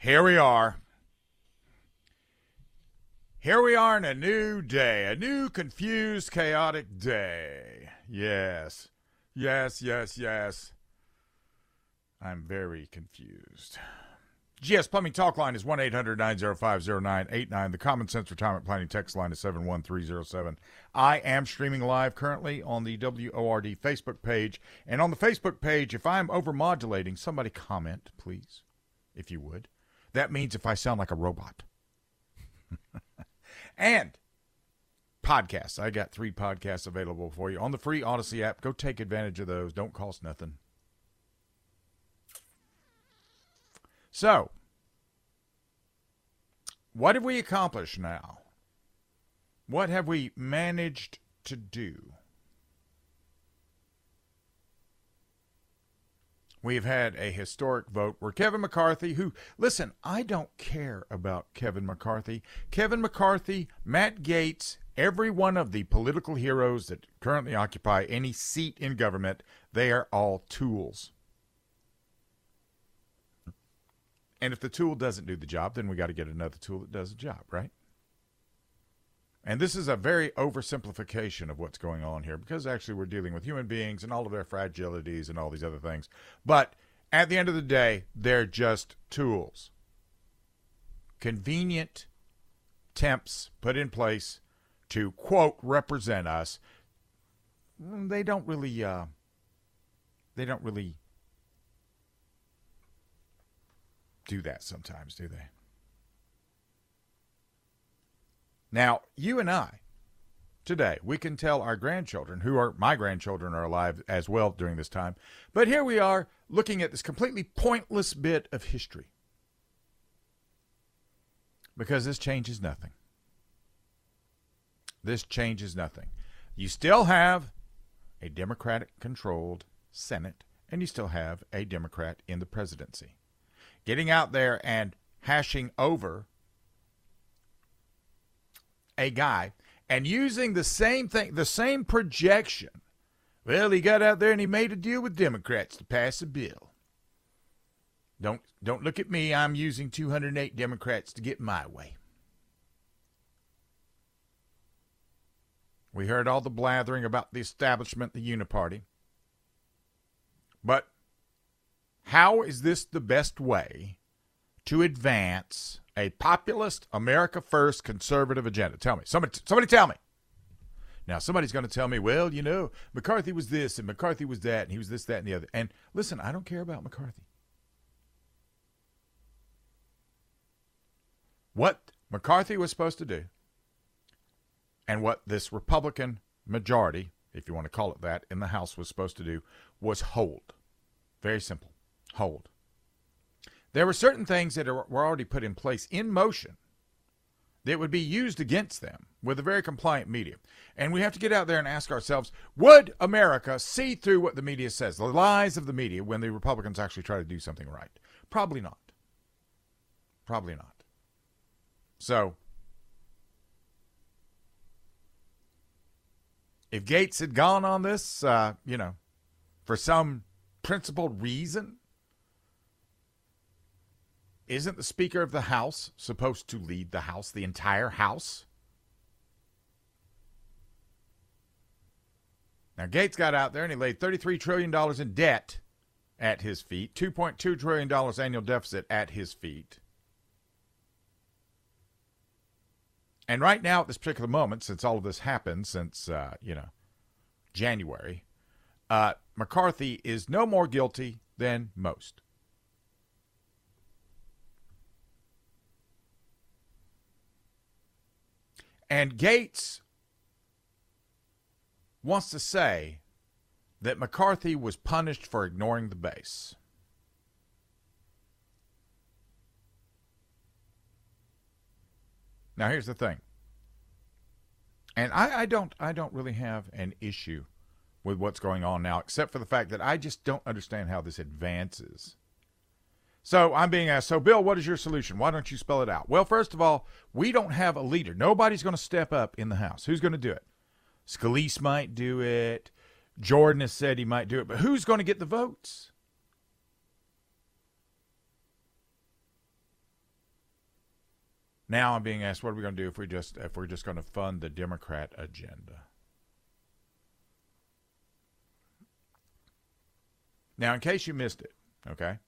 here we are. Here we are in a new day, a new confused, chaotic day. Yes, yes, yes, yes. I'm very confused. GS Plumbing Talk Line is 1 800 905 0989. The Common Sense Retirement Planning text line is 71307. I am streaming live currently on the WORD Facebook page. And on the Facebook page, if I'm overmodulating, somebody comment, please, if you would. That means if I sound like a robot. and podcasts. I got three podcasts available for you on the free Odyssey app. Go take advantage of those. Don't cost nothing. So, what have we accomplished now? What have we managed to do? We've had a historic vote where Kevin McCarthy, who, listen, I don't care about Kevin McCarthy. Kevin McCarthy, Matt Gaetz, every one of the political heroes that currently occupy any seat in government, they are all tools. And if the tool doesn't do the job, then we got to get another tool that does the job, right? And this is a very oversimplification of what's going on here because actually we're dealing with human beings and all of their fragilities and all these other things. But at the end of the day, they're just tools. Convenient temps put in place to, quote, represent us. They don't really, uh, they don't really do that sometimes, do they? Now, you and I, today, we can tell our grandchildren, who are my grandchildren are alive as well during this time, but here we are looking at this completely pointless bit of history. Because this changes nothing. This changes nothing. You still have a Democratic controlled Senate, and you still have a Democrat in the presidency getting out there and hashing over a guy and using the same thing, the same projection. Well, he got out there and he made a deal with Democrats to pass a bill. Don't don't look at me. I'm using 208 Democrats to get my way. We heard all the blathering about the establishment, the Uniparty. But how is this the best way to advance a populist, America First conservative agenda? Tell me. Somebody, somebody tell me. Now, somebody's going to tell me, well, you know, McCarthy was this and McCarthy was that and he was this, that, and the other. And listen, I don't care about McCarthy. What McCarthy was supposed to do and what this Republican majority, if you want to call it that, in the House was supposed to do was hold. Very simple hold. There were certain things that were already put in place in motion that would be used against them with a very compliant media. And we have to get out there and ask ourselves would America see through what the media says, the lies of the media, when the Republicans actually try to do something right? Probably not. Probably not. So, if Gaetz had gone on this, uh, you know, for some principled reason, isn't the Speaker of the House supposed to lead the House, the entire House? Now, Gaetz got out there and he laid $33 trillion in debt at his feet, $2.2 trillion annual deficit at his feet. And right now, at this particular moment, since all of this happened, since, uh, you know, January, uh, McCarthy is no more guilty than most. And Gaetz wants to say that McCarthy was punished for ignoring the base. Now here's the thing. And I, I don't I don't really have an issue with what's going on now, except for the fact that I just don't understand how this advances so I'm being asked, so Bill, what is your solution? Why don't you spell it out? Well, first of all, we don't have a leader. Nobody's going to step up in the House. Who's going to do it? Scalise might do it. Jordan has said he might do it, but who's going to get the votes? Now I'm being asked, what are we going to do if we just if we're just going to fund the Democrat agenda? Now, in case you missed it, okay,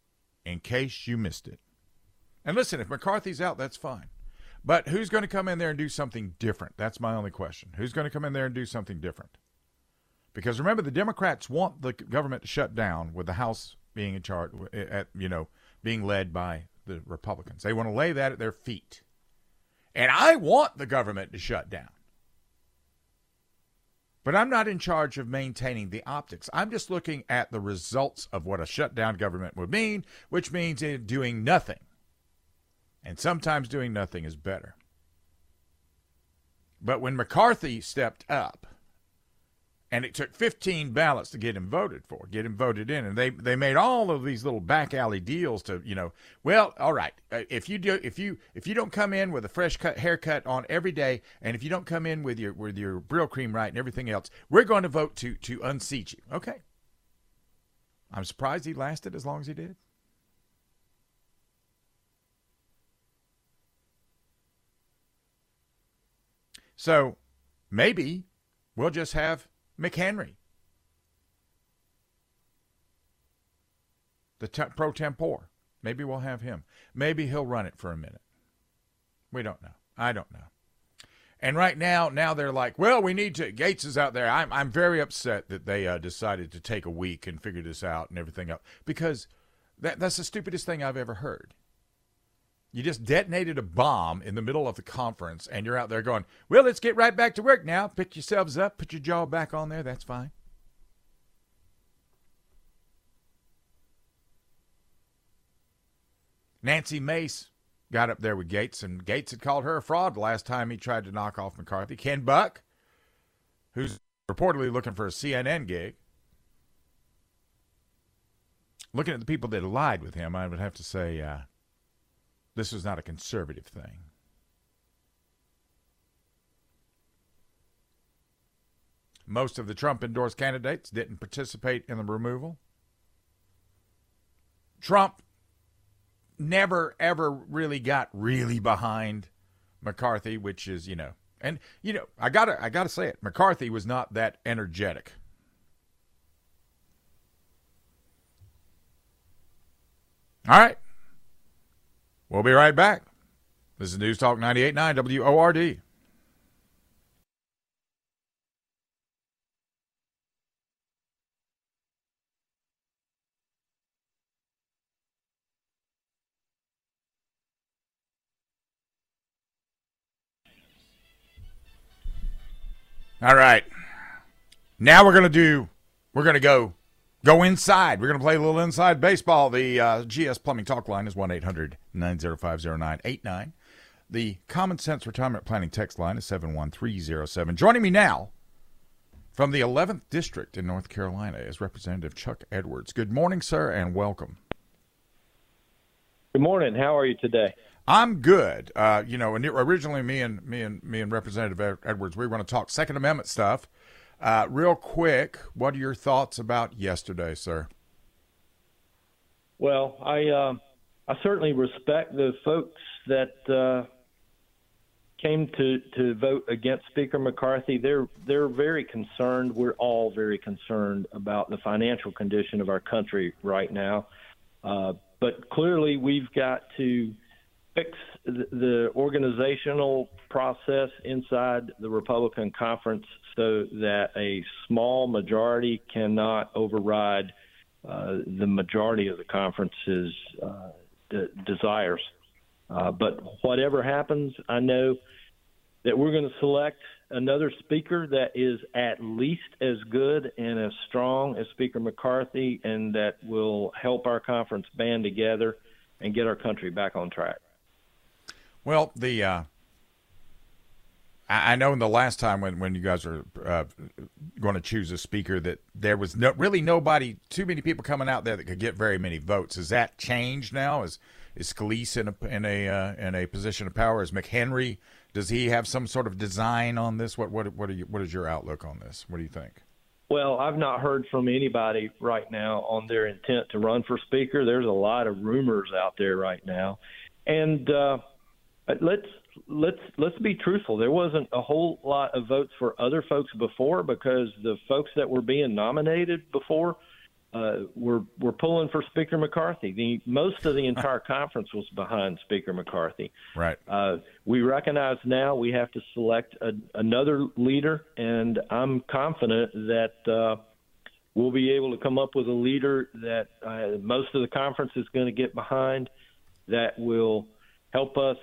in case you missed it, and listen, if McCarthy's out, that's fine. But who's going to come in there and do something different? That's my only question. Who's going to come in there and do something different? Because remember, the Democrats want the government to shut down with the House being in charge, at, you know, being led by the Republicans. They want to lay that at their feet. And I want the government to shut down. But I'm not in charge of maintaining the optics. I'm just looking at the results of what a shutdown government would mean, which means doing nothing. And sometimes doing nothing is better. But when McCarthy stepped up, and it took 15 ballots to get him voted for, get him voted in, and they they made all of these little back alley deals to you know, well, all right, uh, if you do if you if you don't come in with a fresh cut haircut on every day, and if you don't come in with your with your Brylcreem right and everything else, we're going to vote to to unseat you. Okay, I'm surprised he lasted as long as he did. So maybe we'll just have McHenry, the te- pro tempore. Maybe we'll have him. Maybe he'll run it for a minute. We don't know. I don't know. And right now, now they're like, well, we need to. Gaetz is out there. I'm, I'm very upset that they uh, decided to take a week and figure this out and everything else because that, that's the stupidest thing I've ever heard. You just detonated a bomb in the middle of the conference, and you're out there going, Well, let's get right back to work now. Pick yourselves up, put your jaw back on there. That's fine. Nancy Mace got up there with Gaetz, and Gaetz had called her a fraud the last time he tried to knock off McCarthy. Ken Buck, who's reportedly looking for a CNN gig, looking at the people that lied with him, I would have to say, uh, this is not a conservative thing. Most of the Trump endorsed candidates didn't participate in the removal. Trump never, ever really got really behind McCarthy, which is, you know, and you know, I gotta I gotta say it. McCarthy was not that energetic. All right. We'll be right back. This is News Talk 98.9 WORD. All right. Now we're going to do, we're going to go go inside. We're going to play a little inside baseball. The uh, GS Plumbing Talk line is 1 800 905 0989. The Common Sense Retirement Planning text line is 71307. Joining me now from the 11th District in North Carolina is Representative Chuck Edwards. Good morning, sir, and welcome. Good morning. How are you today? I'm good. Uh, you know, originally me and me and me and Representative Edwards, we were going to talk Second Amendment stuff. Uh, real quick, what are your thoughts about yesterday, sir? Well, I uh, I certainly respect the folks that uh, came to, to vote against Speaker McCarthy. They're they're very concerned. We're all very concerned about the financial condition of our country right now. Uh, but clearly, we've got to fix the organizational process inside the Republican conference so that a small majority cannot override uh, the majority of the conference's uh, de- desires. Uh, but whatever happens, I know that we're going to select another speaker that is at least as good and as strong as Speaker McCarthy, and that will help our conference band together and get our country back on track. Well, the I know in the last time when, when you guys are uh, going to choose a speaker that there was no really nobody, too many people coming out there that could get very many votes. Has that changed now? Is is Scalise in a in a uh, in a position of power? Is McHenry? Does he have some sort of design on this? What what what are you, what is your outlook on this? What do you think? Well, I've not heard from anybody right now on their intent to run for speaker. There's a lot of rumors out there right now, and. Uh, let's let's let's be truthful. There wasn't a whole lot of votes for other folks before because the folks that were being nominated before uh, were were pulling for Speaker McCarthy. The most of the entire conference was behind Speaker McCarthy. Right. Uh, we recognize now we have to select a, another leader, and I'm confident that uh, we'll be able to come up with a leader that uh, most of the conference is going to get behind, that will help us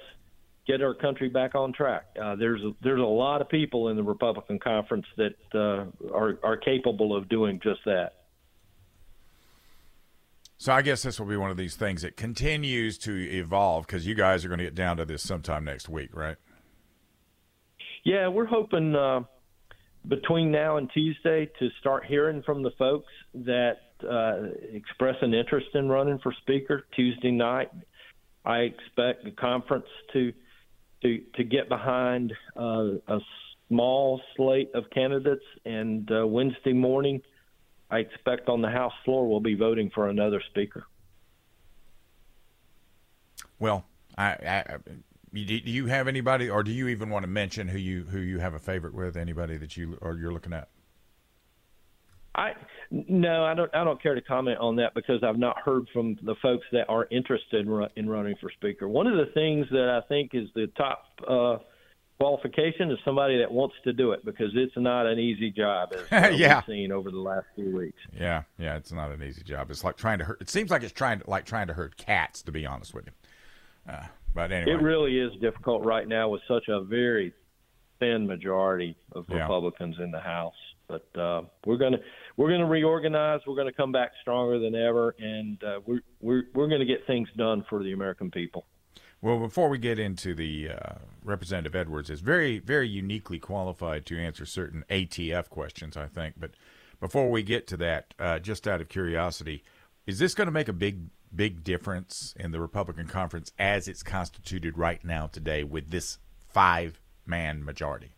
get our country back on track. Uh, there's a, there's a lot of people in the Republican conference that uh, are are capable of doing just that. So I guess this will be one of these things that continues to evolve because you guys are going to get down to this sometime next week, right? Yeah, we're hoping uh, between now and Tuesday to start hearing from the folks that uh, express an interest in running for speaker. Tuesday night, I expect the conference to to to get behind uh, a small slate of candidates, and uh, Wednesday morning I expect on the House floor we'll be voting for another speaker. Well, I, I, do you have anybody, or do you even want to mention who you who you have a favorite with? Anybody that you or you're looking at? I no, I don't. I don't care to comment on that because I've not heard from the folks that are interested in, in running for speaker. One of the things that I think is the top uh, qualification is somebody that wants to do it because it's not an easy job as yeah. we've seen over the last few weeks. Yeah, yeah, it's not an easy job. It's like trying to hurt. It seems like it's trying to like trying to hurt cats. To be honest with you, uh, but anyway, it really is difficult right now with such a very thin majority of Yeah. Republicans in the House. But uh, we're gonna we're gonna reorganize. We're gonna come back stronger than ever, and uh, we're we're we're gonna get things done for the American people. Well, before we get into the uh, Representative Edwards is very, very uniquely qualified to answer certain ATF questions, I think. But before we get to that, uh, just out of curiosity, is this going to make a big, big difference in the Republican conference as it's constituted right now today with this five-man majority?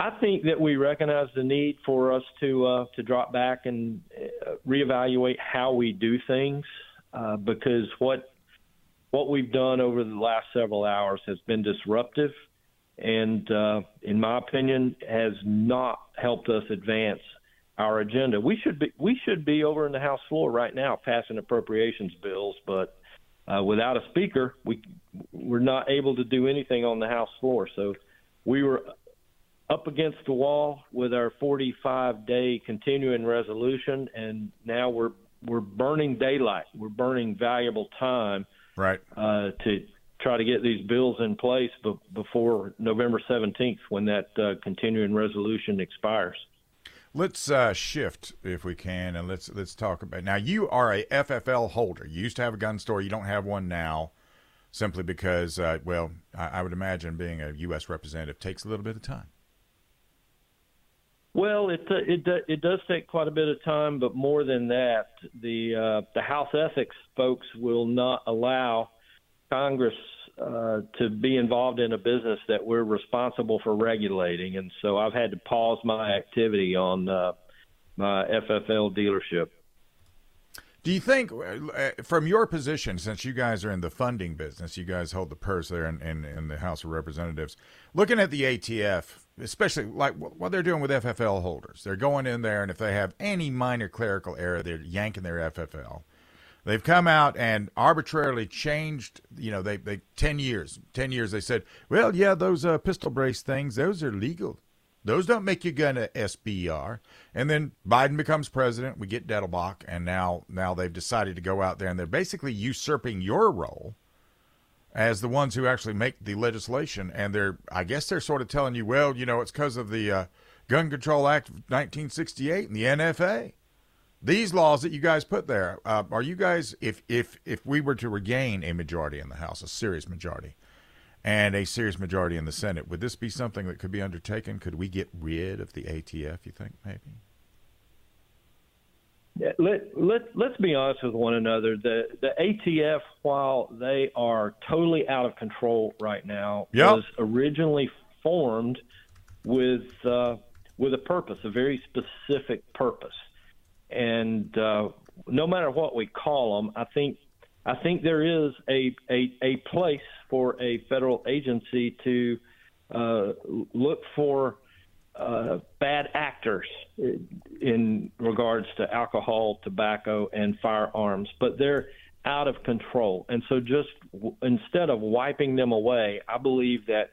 I think that we recognize the need for us to uh, to drop back and uh, reevaluate how we do things uh, because what what we've done over the last several hours has been disruptive, and uh, in my opinion, has not helped us advance our agenda. We should be we should be over in the House floor right now passing appropriations bills, but uh, without a speaker, we we're not able to do anything on the House floor. So we were up against the wall with our 45 day continuing resolution, and now we're we're burning daylight. We're burning valuable time Right. uh, to try to get these bills in place be- before November 17th, when that uh, continuing resolution expires. Let's uh, shift, if we can, and let's let's talk about. Now, you are a FFL holder. You used to have a gun store. You don't have one now, simply because, uh, well, I, I would imagine being a U.S. representative takes a little bit of time. Well, it it it does take quite a bit of time, but more than that, the uh, the House ethics folks will not allow Congress uh, to be involved in a business that we're responsible for regulating, and so I've had to pause my activity on uh, my FFL dealership. Do you think, uh, from your position, since you guys are in the funding business, you guys hold the purse there in, in, in the House of Representatives, looking at the ATF, especially like what they're doing with FFL holders, they're going in there, and if they have any minor clerical error, they're yanking their FFL. They've come out and arbitrarily changed, you know, they, they 10 years, 10 years, they said, well, yeah, those uh, pistol brace things, those are legal. Those don't make you gun a SBR. And then Biden becomes president. We get Dettelbach, and now now they've decided to go out there and they're basically usurping your role as the ones who actually make the legislation. And they're, I guess, they're sort of telling you, well, you know, it's because of the uh, Gun Control Act of 1968 and the NFA. These laws that you guys put there, uh, are you guys, if if if we were to regain a majority in the House, a serious majority, and a serious majority in the Senate. Would this be something that could be undertaken? Could we get rid of the ATF, you think, maybe? Let let let's be honest with one another. The the ATF, while they are totally out of control right now, Yep. was originally formed with uh, with a purpose, a very specific purpose. And uh, no matter what we call them, I think I think there is a, a, a place for a federal agency to uh, look for uh, bad actors in regards to alcohol, tobacco, and firearms, but they're out of control. And so, just w- instead of wiping them away, I believe that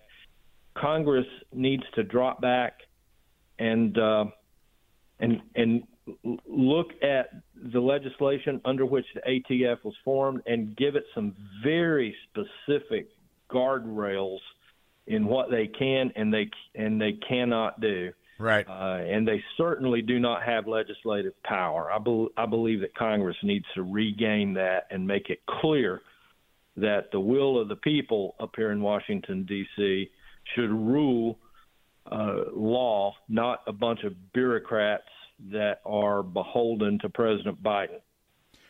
Congress needs to drop back and uh, and and look at the legislation under which the ATF was formed and give it some very specific guardrails in what they can and they and they cannot do. Right. Uh, and they certainly do not have legislative power. I, be- I believe that Congress needs to regain that and make it clear that the will of the people up here in Washington D.C. should rule uh, law, not a bunch of bureaucrats that are beholden to President Biden.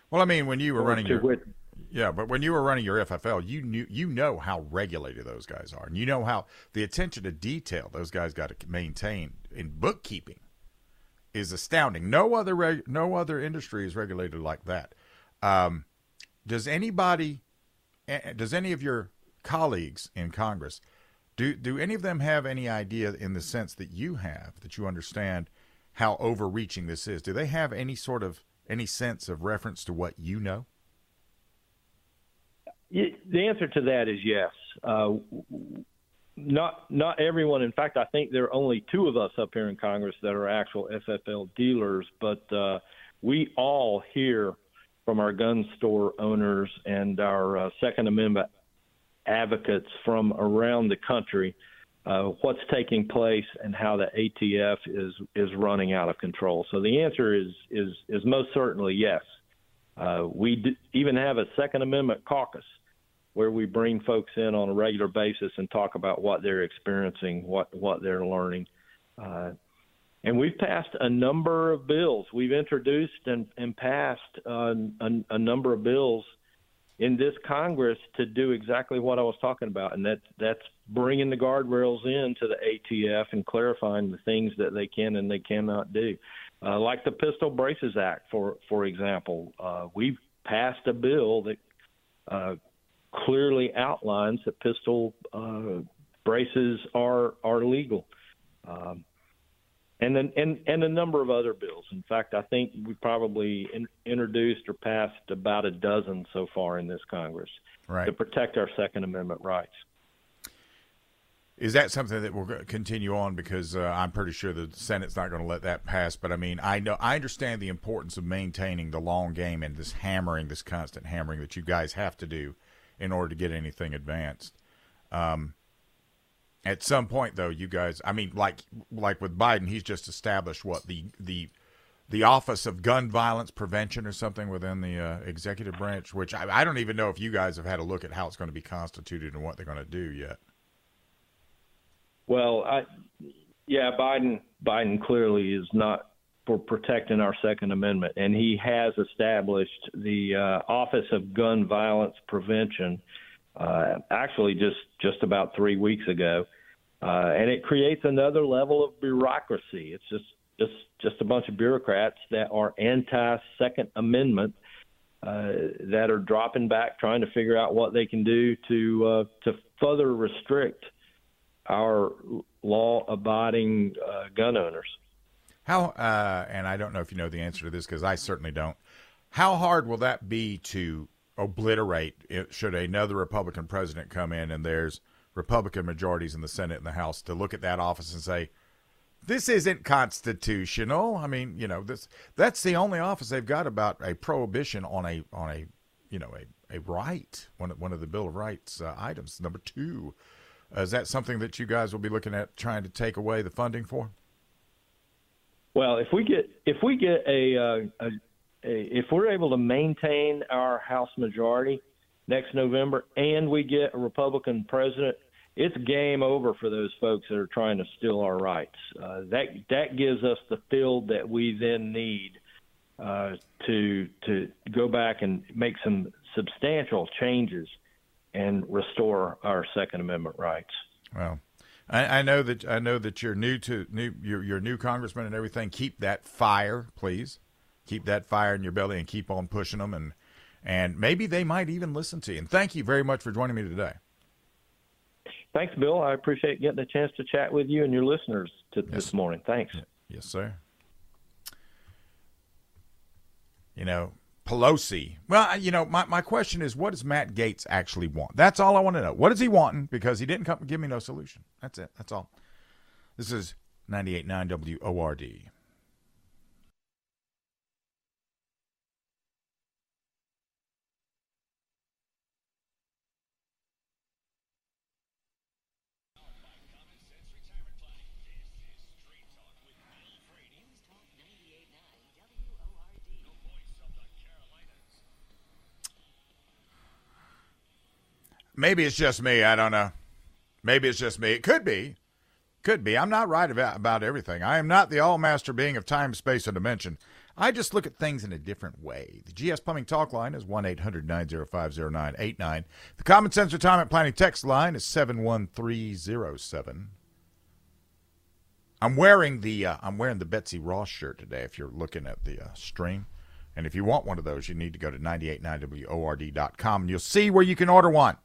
Well, I mean, when you were running your yeah, but when you were running your FFL, you knew you know how regulated those guys are, and you know how the attention to detail those guys got to maintain in bookkeeping is astounding. No other reg, no other industry is regulated like that. Um, does anybody, does any of your colleagues in Congress, do do any of them have any idea in the sense that you have that you understand how overreaching this is? Do they have any sort of any sense of reference to what you know? The answer to that is yes. Uh, not not everyone. In fact, I think there are only two of us up here in Congress that are actual FFL dealers, but uh, we all hear from our gun store owners and our uh, Second Amendment advocates from around the country uh, what's taking place and how the ATF is is running out of control. So the answer is is is most certainly yes. Uh, we d- even have a Second Amendment caucus where we bring folks in on a regular basis and talk about what they're experiencing, what what they're learning. Uh, and we've passed a number of bills. We've introduced and, and passed uh, a, a number of bills in this Congress to do exactly what I was talking about, and that that's bringing the guardrails in to the ATF and clarifying the things that they can and they cannot do, uh, like the Pistol Braces Act, for for example. Uh, we've passed a bill that uh, clearly outlines that pistol uh, braces are are legal. Um, and then and and a number of other bills. In fact, I think we probably in, introduced or passed about a dozen so far in this Congress right. to protect our Second Amendment rights. Is that something that will continue on? Because uh, I'm pretty sure the Senate's not going to let that pass. But I mean, I know I understand the importance of maintaining the long game and this hammering, this constant hammering that you guys have to do in order to get anything advanced. Um, at some point, though, you guys, I mean, like like with Biden, he's just established what the the the Office of Gun Violence Prevention or something within the uh, executive branch, which I, I don't even know if you guys have had a look at how it's going to be constituted and what they're going to do yet. Well, I, yeah, Biden Biden clearly is not for protecting our Second Amendment, and he has established the uh, Office of Gun Violence Prevention. Uh, actually, just just about three weeks ago, uh, and it creates another level of bureaucracy. It's just just just a bunch of bureaucrats that are anti Second Amendment uh, that are dropping back, trying to figure out what they can do to uh, to further restrict our law-abiding uh, gun owners. How uh, and I don't know if you know the answer to this because I certainly don't. How hard will that be to obliterate it, should another Republican president come in and there's Republican majorities in the Senate and the House to look at that office and say, this isn't constitutional. I mean, you know, this that's the only office they've got about a prohibition on a on a you know a, a right one one of the Bill of Rights uh, items. Number two, is that something that you guys will be looking at trying to take away the funding for? Well, if we get if we get a, uh, a, a if we're able to maintain our House majority next November, and we get a Republican president, it's game over for those folks that are trying to steal our rights. Uh, that that gives us the field that we then need uh, to to go back and make some substantial changes and restore our Second Amendment rights. Well, I, I, know that I know that you're new to new you're, you're new congressman and everything. Keep that fire, please. Keep that fire in your belly and keep on pushing them and And maybe they might even listen to you. And thank you very much for joining me today. Thanks, Bill. I appreciate getting a chance to chat with you and your listeners to, yes. this morning. Thanks. Yes, sir. You know, Pelosi. Well, you know, my, my question is, what does Matt Gaetz actually want? That's all I want to know. What is he wanting? Because he didn't come give me no solution. That's it. That's all. This is 98.9 WORD. Maybe it's just me. I don't know. Maybe it's just me. It could be. Could be. I'm not right about, about everything. I am not the all master being of time, space, and dimension. I just look at things in a different way. The GS Plumbing Talk line is 1 800 905 0989. The Common Sense Retirement Planning text line is 71307. I'm wearing the uh, I'm wearing the Betsy Ross shirt today. If you're looking at the uh, stream, and if you want one of those, you need to go to 989word.com and you'll see where you can order one.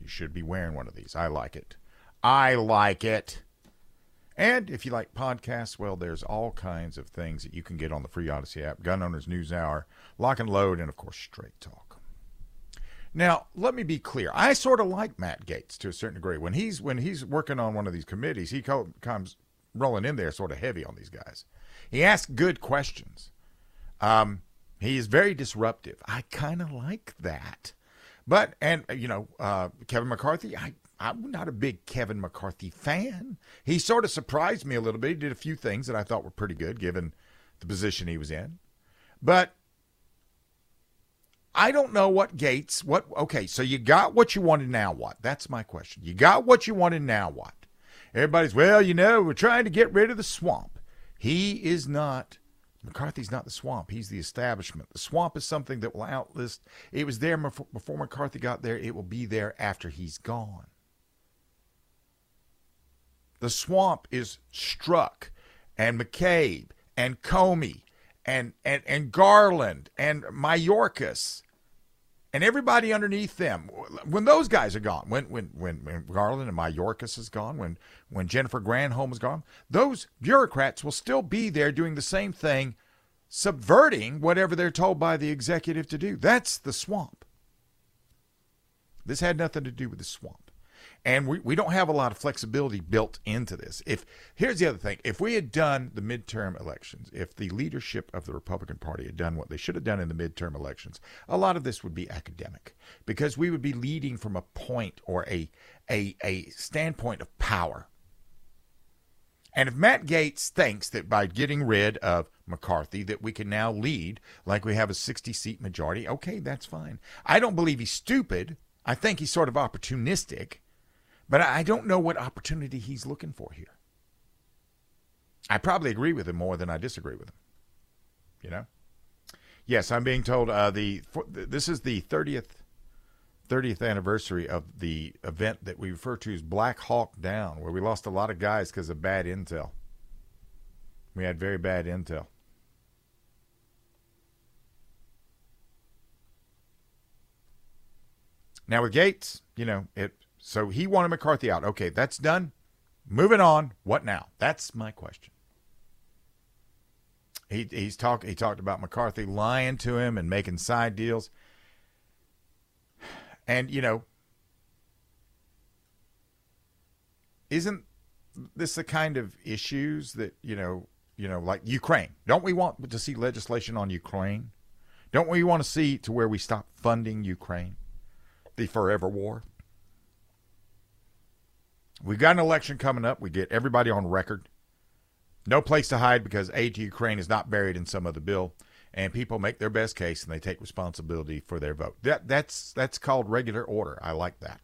You should be wearing one of these. I like it. I like it. And if you like podcasts, well, there's all kinds of things that you can get on the free Odyssey app Gun Owners News Hour, Lock and Load, and of course, Straight Talk. Now, let me be clear. I sort of like Matt Gaetz to a certain degree. When he's when he's working on one of these committees, he comes rolling in there sort of heavy on these guys. He asks good questions. Um, he is very disruptive. I kind of like that. But and you know uh, Kevin McCarthy, I I'm not a big Kevin McCarthy fan. He sort of surprised me a little bit. He did a few things that I thought were pretty good given the position he was in. But I don't know what Gaetz, what, okay, so you got what you wanted, now what? That's my question. You got what you wanted, now what? Everybody's, well, you know, we're trying to get rid of the swamp. He is not McCarthy's not the swamp. He's the establishment. The swamp is something that will outlist. It was there before McCarthy got there. It will be there after he's gone. The swamp is Strzok and McCabe and Comey and, and, and Garland and Mayorkas and everybody underneath them. When those guys are gone, when when when, when Garland and Mayorkas is gone, when when Jennifer Granholm is gone, those bureaucrats will still be there doing the same thing, subverting whatever they're told by the executive to do. That's the swamp. This had nothing to do with the swamp and we, we don't have a lot of flexibility built into this. If here's the other thing, if we had done the midterm elections, if the leadership of the Republican Party had done what they should have done in the midterm elections, a lot of this would be academic because we would be leading from a point or a a, a standpoint of power. And if Matt Gaetz thinks that by getting rid of McCarthy that we can now lead like we have a 60 seat majority, okay, that's fine. I don't believe he's stupid. I think he's sort of opportunistic. But I don't know what opportunity he's looking for here. I probably agree with him more than I disagree with him. You know? Yes, I'm being told uh, the this is the 30th 30th anniversary of the event that we refer to as Black Hawk Down, where we lost a lot of guys because of bad intel. We had very bad intel. Now with Gaetz, you know, it so he wanted McCarthy out. Okay, that's done. Moving on. What now? That's my question. He he's talked he talked about McCarthy lying to him and making side deals. And you know, isn't this the kind of issues that, you know, you know, like Ukraine? Don't we want to see legislation on Ukraine? Don't we want to see to where we stop funding Ukraine? The forever war? We've got an election coming up. We get everybody on record. No place to hide because aid to Ukraine is not buried in some other bill, and people make their best case and they take responsibility for their vote. That that's that's called regular order. I like that.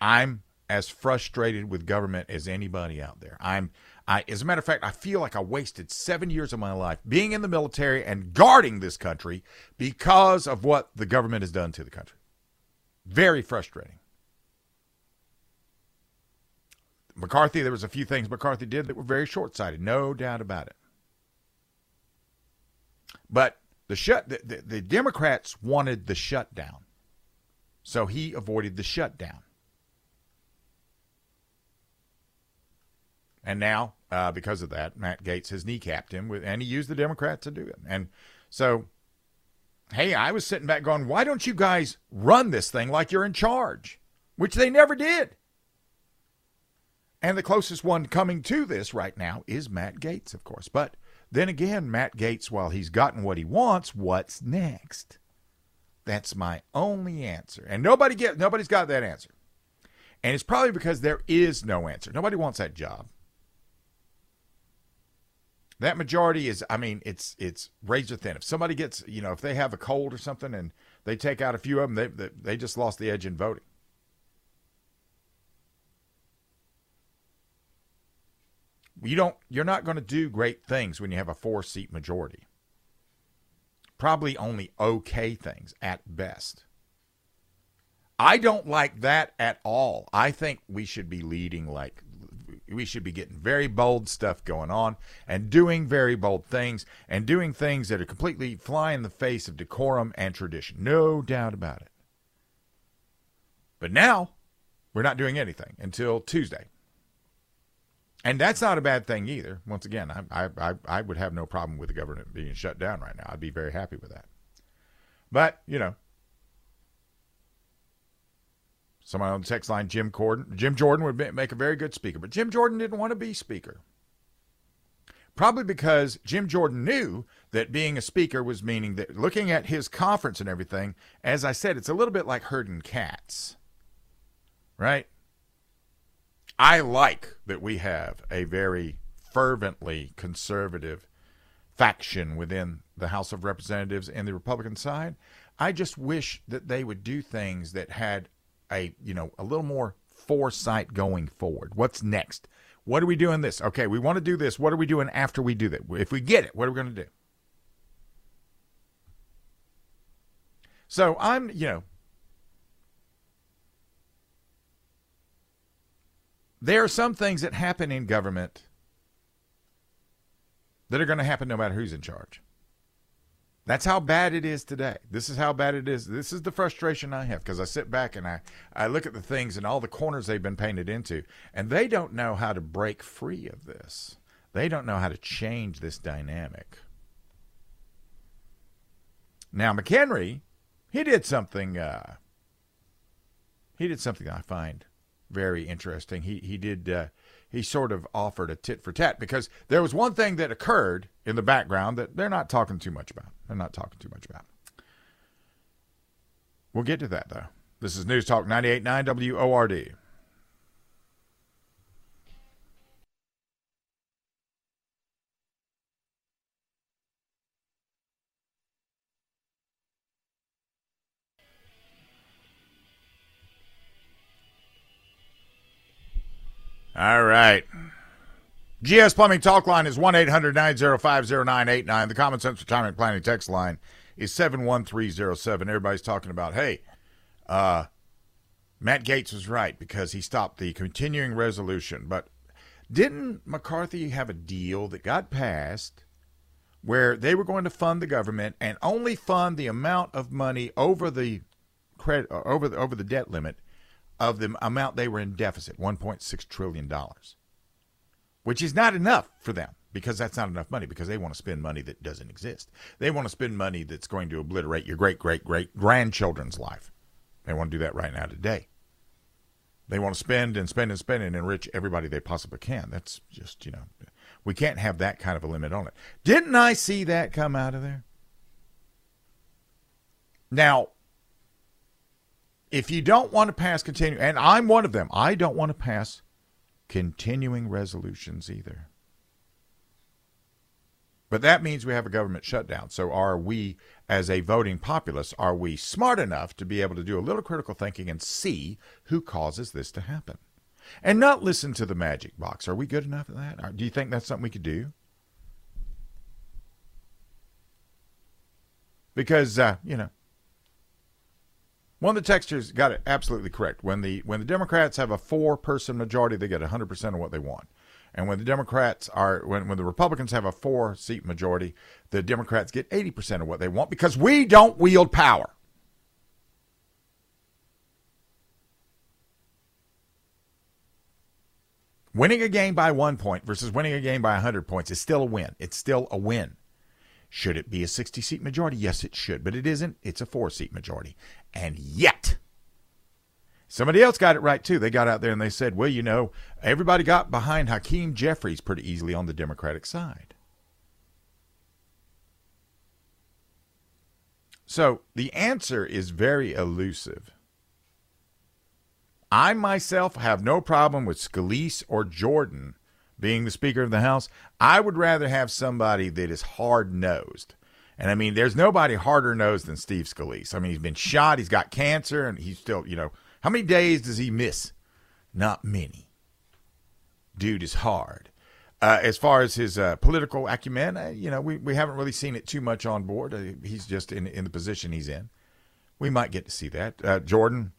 I'm as frustrated with government as anybody out there. I'm I as a matter of fact, I feel like I wasted 7 years of my life being in the military and guarding this country because of what the government has done to the country. Very frustrating. McCarthy, there was a few things McCarthy did that were very short-sighted, no doubt about it. But The shut the, the, the Democrats wanted the shutdown. So he avoided the shutdown. And now, uh, because of that, Matt Gaetz has kneecapped him, with, and he used the Democrats to do it. And so, hey, I was sitting back going, why don't you guys run this thing like you're in charge? Which they never did. And the closest one coming to this right now is Matt Gaetz, of course. But then again, Matt Gaetz, while he's gotten what he wants, what's next? That's my only answer. And nobody get nobody's got that answer. And it's probably because there is no answer. Nobody wants that job. That majority is, I mean, it's it's razor thin. If somebody gets, you know, if they have a cold or something and they take out a few of them, they they, they just lost the edge in voting. You don't, you're not going to do great things when you have a four seat majority. Probably only okay things at best. I don't like that at all. I think we should be leading like we should be getting very bold stuff going on and doing very bold things and doing things that are completely fly in the face of decorum and tradition. No doubt about it. But now, we're not doing anything until Tuesday. And that's not a bad thing either. Once again, I, I, I would have no problem with the government being shut down right now. I'd be very happy with that. But, you know, Somebody on the text line, Jim Jordan. Jim Jordan would make a very good speaker, but Jim Jordan didn't want to be speaker. Probably because Jim Jordan knew that being a speaker was meaning that looking at his conference and everything, as I said, it's a little bit like herding cats, right? I like that we have a very fervently conservative faction within the House of Representatives and the Republican side. I just wish that they would do things that had a you know a little more foresight going forward. What's next? What are we doing this? Okay, we want to do this. What are we doing after we do that? If we get it, what are we going to do? So I'm, you know, there are some things that happen in government that are going to happen no matter who's in charge. That's how bad it is today. This is how bad it is. This is the frustration I have because I sit back and I, I look at the things and all the corners they've been painted into, and they don't know how to break free of this. They don't know how to change this dynamic. Now, McHenry, he did something. Uh, he did something I find very interesting. He he did. Uh, he sort of offered a tit for tat because there was one thing that occurred in the background that they're not talking too much about. They're not talking too much about. We'll get to that, though. This is News Talk 98.9 WORD. All right. GS Plumbing Talk Line is 1 800 905 0989. The Common Sense Retirement Planning text line is 71307. Everybody's talking about, hey, uh, Matt Gaetz was right because he stopped the continuing resolution. But didn't McCarthy have a deal that got passed where they were going to fund the government and only fund the amount of money over the credit over the over the debt limit of the amount they were in deficit, 1.6 trillion dollars which is not enough for them because that's not enough money because they want to spend money that doesn't exist. They want to spend money that's going to obliterate your great great great grandchildren's life. They want to do that right now today. They want to spend and spend and spend and enrich everybody they possibly can. That's just, you know, we can't have that kind of a limit on it. Didn't I see that come out of there? Now, if you don't want to pass continue, and I'm one of them, I don't want to pass continuing resolutions either. But that means we have a government shutdown. So are we, as a voting populace, are we smart enough to be able to do a little critical thinking and see who causes this to happen? And not listen to the magic box. Are we good enough at that? Do you think that's something we could do? Because, uh, you know, one of the textures got it absolutely correct. When the when the Democrats have a four person majority, they get 100% of what they want. And when the Democrats are, when, when the Republicans have a four seat majority, the Democrats get 80% of what they want because we don't wield power. Winning a game by one point versus winning a game by 100 points is still a win. It's still a win. Should it be a 60 seat majority? Yes, it should, but it isn't. It's a four seat majority. And yet, somebody else got it right too. They got out there and they said, well, you know, everybody got behind Hakeem Jeffries pretty easily on the Democratic side. So the answer is very elusive. I myself have no problem with Scalise or Jordan being the Speaker of the House. I would rather have somebody that is hard nosed. And I mean, there's nobody harder nosed than Steve Scalise. I mean, he's been shot, he's got cancer, and he's still, you know, how many days does he miss? Not many. Dude is hard. Uh, as far as his uh, political acumen, uh, you know, we, we haven't really seen it too much on board. Uh, he's just in in the position he's in. We might get to see that. Uh, Jordan,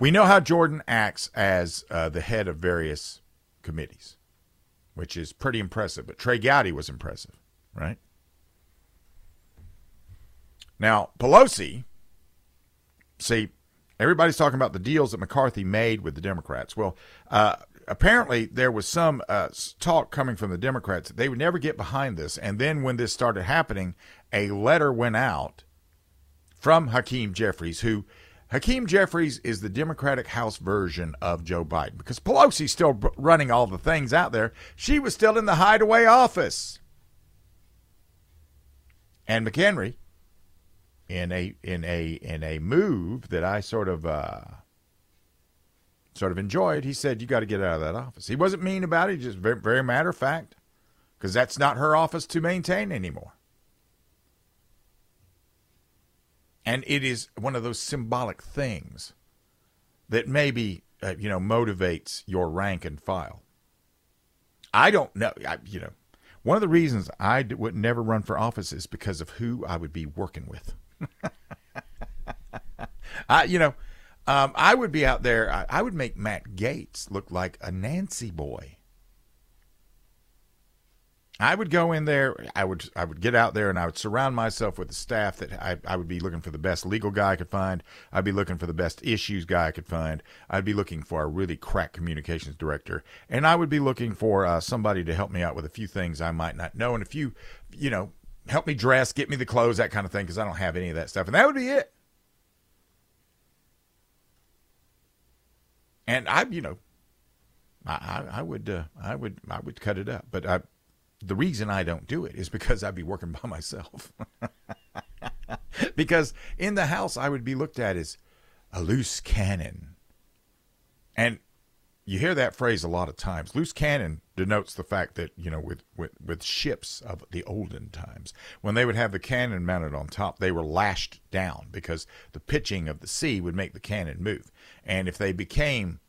we know how Jordan acts as uh, the head of various committees, which is pretty impressive. But Trey Gowdy was impressive, right? Now, Pelosi, see, everybody's talking about the deals that McCarthy made with the Democrats. Well, uh, apparently there was some uh, talk coming from the Democrats that they would never get behind this. And then when this started happening, a letter went out from Hakeem Jeffries, who Hakeem Jeffries is the Democratic House version of Joe Biden because Pelosi's still running all the things out there. She was still in the hideaway office. And McHenry, in a in a in a move that I sort of uh, sort of enjoyed, he said, "You got to get out of that office." He wasn't mean about it; just very, very matter of fact, because that's not her office to maintain anymore. and it is one of those symbolic things that maybe uh, you know motivates your rank and file. I don't know, I, you know, one of the reasons I would never run for office is because of who I would be working with. I, you know, um, I would be out there. I, I would make Matt Gaetz look like a Nancy boy. I would go in there. I would I would get out there and I would surround myself with the staff that I, I would be looking for the best legal guy I could find. I'd be looking for the best issues guy I could find. I'd be looking for a really crack communications director, and I would be looking for uh, somebody to help me out with a few things I might not know and a few, you know, help me dress, get me the clothes, that kind of thing, because I don't have any of that stuff, and that would be it. And I, you know, I, I, would, uh, I would, I would cut it up, but I, the reason I don't do it is because I'd be working by myself. because in the house, I would be looked at as a loose cannon. And you hear that phrase a lot of times. Loose cannon denotes the fact that, you know, with, with, with ships of the olden times, when they would have the cannon mounted on top, they were lashed down because the pitching of the sea would make the cannon move. And if they became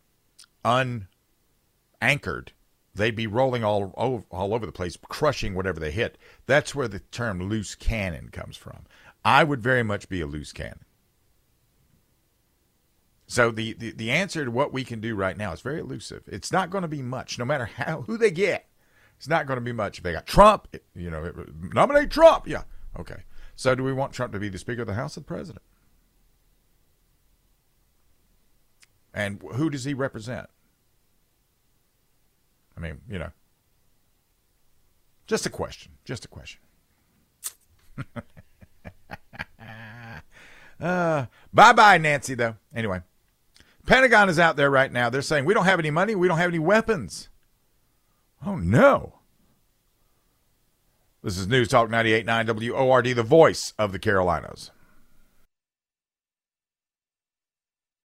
unanchored they'd be rolling all over, all over the place, crushing whatever they hit. That's where the term loose cannon comes from. I would very much be a loose cannon. So the, the, the answer to what we can do right now is very elusive. It's not going to be much, no matter how who they get. It's not going to be much. If they got Trump, you know, nominate Trump. Yeah, okay. So do we want Trump to be the Speaker of the House or the President? And who does he represent? I mean, you know, just a question. Just a question. uh, bye bye, Nancy, though. Anyway, Pentagon is out there right now. They're saying, we don't have any money. We don't have any weapons. Oh, no. This is News Talk 98.9 WORD, the voice of the Carolinas.